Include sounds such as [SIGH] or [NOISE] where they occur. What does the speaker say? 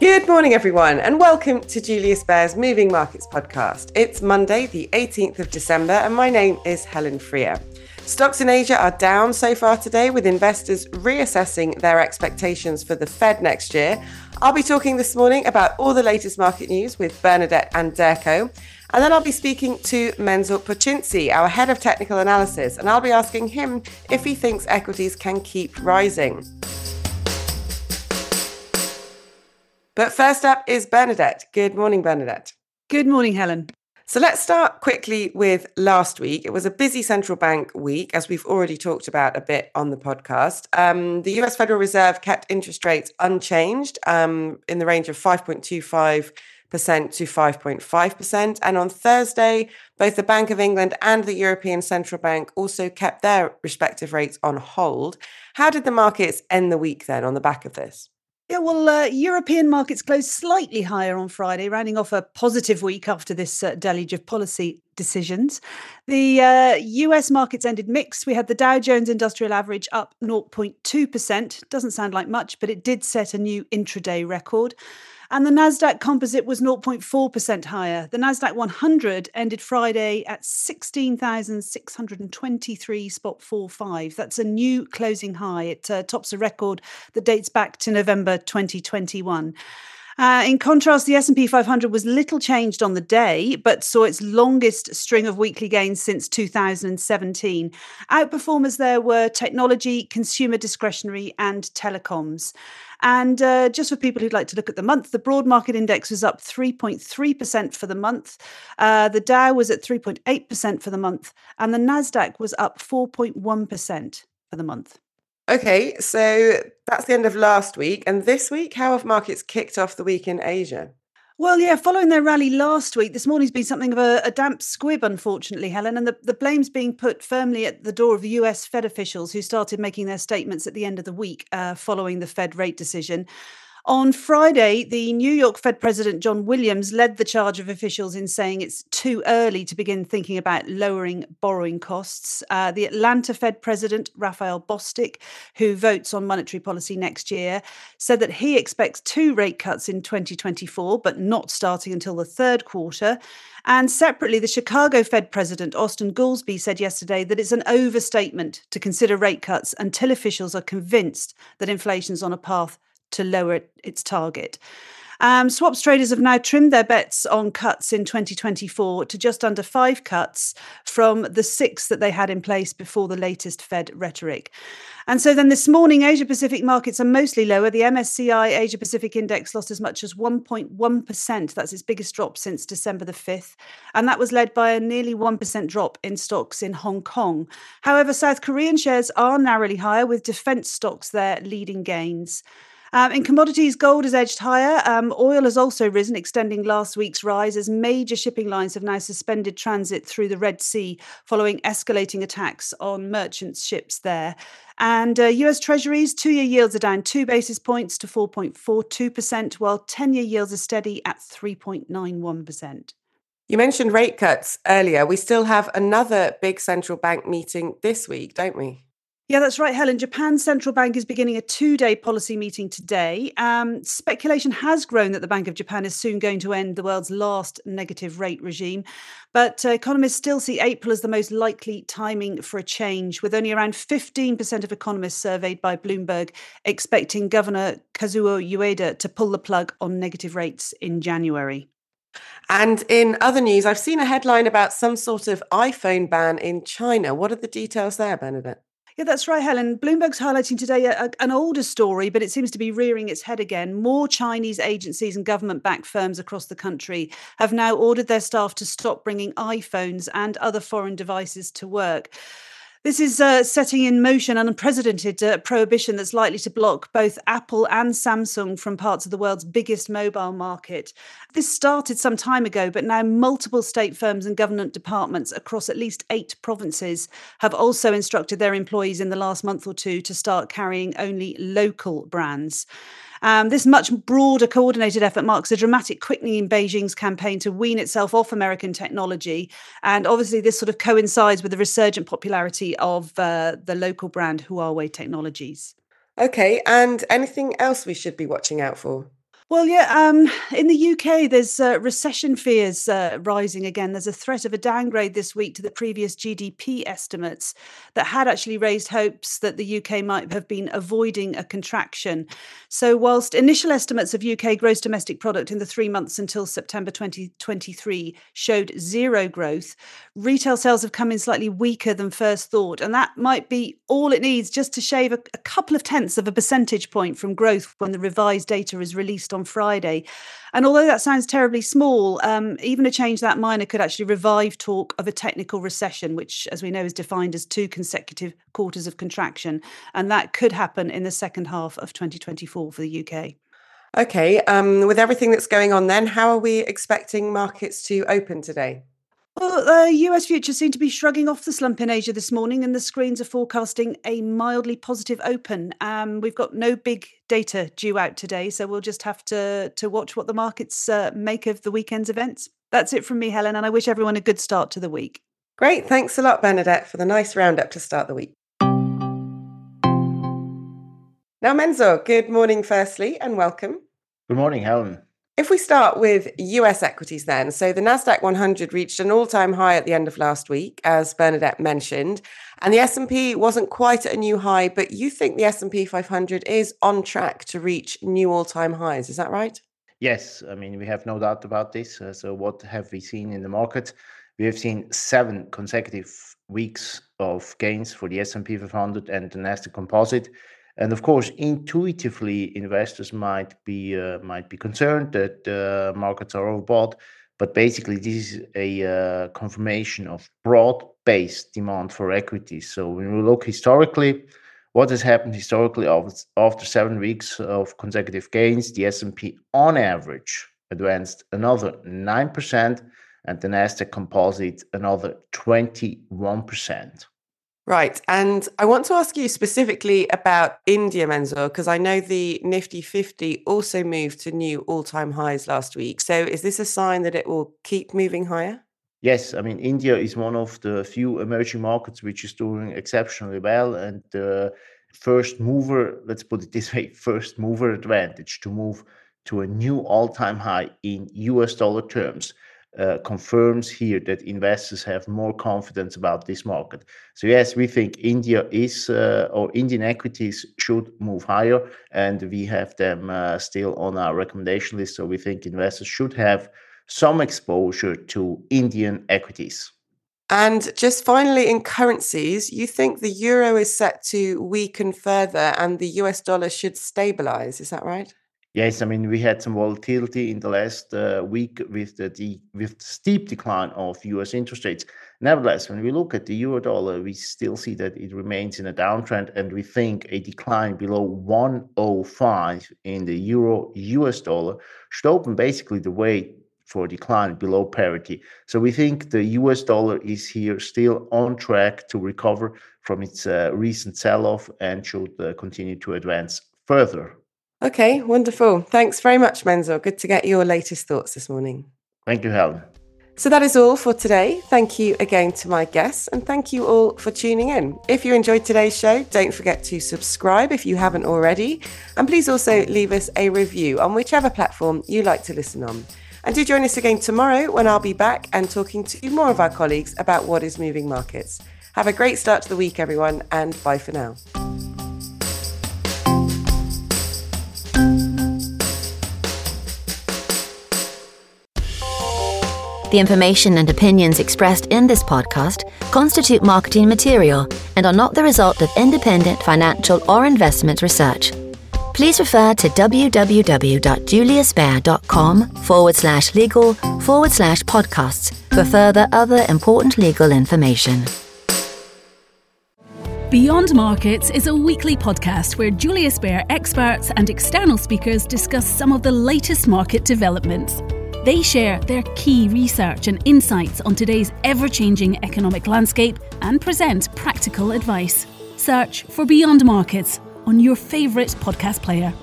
Good morning, everyone, and welcome to Julius Baer's Moving Markets podcast. It's Monday, the 18th of December, and my name is Helen Freer. Stocks in Asia are down so far today, with investors reassessing their expectations for the Fed next year. I'll be talking this morning about all the latest market news with Bernadette Anderko. And then I'll be speaking to Mensur Pocinci, our head of technical analysis, and I'll be asking him if he thinks equities can keep rising. But first up is Bernadette. Good morning, Bernadette. Good morning, Helen. So let's start quickly with last week. It was a busy central bank week, as we've already talked about a bit on the podcast. Um, the US Federal Reserve kept interest rates unchanged um, in the range of 5.25% to 5.5%. And on Thursday, both the Bank of England and the European Central Bank also kept their respective rates on hold. How did the markets end the week then on the back of this? Yeah, well, uh, European markets closed slightly higher on Friday, rounding off a positive week after this uh, deluge of policy decisions. The uh, US markets ended mixed. We had the Dow Jones Industrial Average up 0.2%. Doesn't sound like much, but it did set a new intraday record. And the Nasdaq Composite was 0.4% higher. The Nasdaq 100 ended Friday at 16,623 spot 45. That's a new closing high. It uh, tops a record that dates back to November 2021. Uh, in contrast, the S&P 500 was little changed on the day, but saw its longest string of weekly gains since 2017. Outperformers there were technology, consumer discretionary, and telecoms. And uh, just for people who'd like to look at the month, the broad market index was up 3.3% for the month. Uh, the Dow was at 3.8% for the month, and the Nasdaq was up 4.1% for the month. Okay, so that's the end of last week. And this week, how have markets kicked off the week in Asia? Well, yeah, following their rally last week, this morning's been something of a, a, damp squib, unfortunately, Helen, and the, the blame's being put firmly at the door of the US Fed officials who started making their statements at the end of the week uh, following the Fed rate decision. On Friday, the New York Fed President John Williams led the charge of officials in saying it's too early to begin thinking about lowering borrowing costs. Uh, the Atlanta Fed President, Raphael Bostic, who votes on monetary policy next year, said that he expects two rate cuts in 2024, but not starting until the third quarter. And separately, the Chicago Fed President, Austin Goolsbee, said yesterday that it's an overstatement to consider rate cuts until officials are convinced that inflation's on a path to lower its target. Um, swaps traders have now trimmed their bets on cuts in 2024 to just under five cuts from the six that they had in place before the latest Fed rhetoric. And so then this morning, Asia Pacific markets are mostly lower. The MSCI Asia Pacific Index lost as much as 1.1%. That's its biggest drop since December the 5th. And that was led by a nearly 1% drop in stocks in Hong Kong. However, South Korean shares are narrowly higher, with defense stocks there leading gains. Um, in commodities, gold has edged higher. Um, oil has also risen, extending last week's rise as major shipping lines have now suspended transit through the Red Sea following escalating attacks on merchant ships there. And uh, US Treasuries, two year yields are down two basis points to 4.42%, while 10 year yields are steady at 3.91%. You mentioned rate cuts earlier. We still have another big central bank meeting this week, don't we? Yeah, that's right, Helen. Japan's central bank is beginning a two day policy meeting today. Um, speculation has grown that the Bank of Japan is soon going to end the world's last negative rate regime. But uh, economists still see April as the most likely timing for a change, with only around 15% of economists surveyed by Bloomberg expecting Governor Kazuo Ueda to pull the plug on negative rates in January. And in other news, I've seen a headline about some sort of iPhone ban in China. What are the details there, Bernadette? Yeah, that's right, Helen. Bloomberg's highlighting today a, a, an older story, but it seems to be rearing its head again. More Chinese agencies and government backed firms across the country have now ordered their staff to stop bringing iPhones and other foreign devices to work. This is uh, setting in motion an unprecedented uh, prohibition that's likely to block both Apple and Samsung from parts of the world's biggest mobile market. This started some time ago, but now multiple state firms and government departments across at least eight provinces have also instructed their employees in the last month or two to start carrying only local brands. Um, this much broader coordinated effort marks a dramatic quickening in Beijing's campaign to wean itself off American technology. And obviously, this sort of coincides with the resurgent popularity of uh, the local brand Huawei Technologies. Okay, and anything else we should be watching out for? Well, yeah, um, in the UK, there's uh, recession fears uh, rising again. There's a threat of a downgrade this week to the previous GDP estimates that had actually raised hopes that the UK might have been avoiding a contraction. So, whilst initial estimates of UK gross domestic product in the three months until September 2023 showed zero growth, retail sales have come in slightly weaker than first thought. And that might be all it needs just to shave a, a couple of tenths of a percentage point from growth when the revised data is released on on Friday. And although that sounds terribly small, um, even a change that minor could actually revive talk of a technical recession, which, as we know, is defined as two consecutive quarters of contraction. And that could happen in the second half of 2024 for the UK. Okay, um, with everything that's going on, then, how are we expecting markets to open today? Well, uh, US futures seem to be shrugging off the slump in Asia this morning, and the screens are forecasting a mildly positive open. Um, we've got no big data due out today, so we'll just have to to watch what the markets uh, make of the weekend's events. That's it from me, Helen, and I wish everyone a good start to the week. Great, thanks a lot, Bernadette, for the nice roundup to start the week. Now, Mensur, good morning, firstly, and welcome. Good morning, Helen. If we start with US equities then, so the Nasdaq 100 reached an all-time high at the end of last week as Bernadette mentioned, and the S&P wasn't quite at a new high, but you think the S&P 500 is on track to reach new all-time highs, is that right? Yes, I mean we have no doubt about this. Uh, so what have we seen in the market? We have seen seven consecutive weeks of gains for the S&P 500 and the Nasdaq Composite. And of course, intuitively, investors might be uh, might be concerned that uh, markets are overbought, but basically, this is a uh, confirmation of broad-based demand for equities. So when we look historically, what has happened historically after seven weeks of consecutive gains, the S&P on average advanced another nine percent, and the Nasdaq Composite another twenty-one percent. Right. And I want to ask you specifically about India, Mensur, because I know the Nifty 50 also moved to new all time highs last week. So is this a sign that it will keep moving higher? Yes. I mean, India is one of the few emerging markets which is doing exceptionally well. And the first mover, let's put it this way, [LAUGHS] first mover advantage to move to a new all time high in US dollar terms uh, confirms here that investors have more confidence about this market. So yes, we think India is uh, or Indian equities should move higher, and we have them uh, still on our recommendation list. So we think investors should have some exposure to Indian equities. And just finally, in currencies, you think the euro is set to weaken further and the US dollar should stabilize. Is that right? Yes, I mean, we had some volatility in the last uh, week with the with steep decline of U.S. interest rates. Nevertheless, when we look at the euro dollar, we still see that it remains in a downtrend, and we think a decline below 105 in the euro US dollar should open basically the way for a decline below parity. So we think the US dollar is here still on track to recover from its uh, recent sell-off and should uh, continue to advance further. Okay, wonderful. Thanks very much, Mensur. Good to get your latest thoughts this morning. Thank you, Helen. So that is all for today. Thank you again to my guests and thank you all for tuning in. If you enjoyed today's show, don't forget to subscribe if you haven't already. And please also leave us a review on whichever platform you like to listen on. And do join us again tomorrow when I'll be back and talking to more of our colleagues about what is moving markets. Have a great start to the week, everyone, and bye for now. The information and opinions expressed in this podcast constitute marketing material and are not the result of independent financial or investment research. Please refer to www.juliusbaer.com forward slash legal forward slash podcasts for further other important legal information. Beyond Markets is a weekly podcast where Julius Baer experts and external speakers discuss some of the latest market developments. They share their key research and insights on today's ever changing economic landscape and present practical advice. Search for Beyond Markets on your favourite podcast player.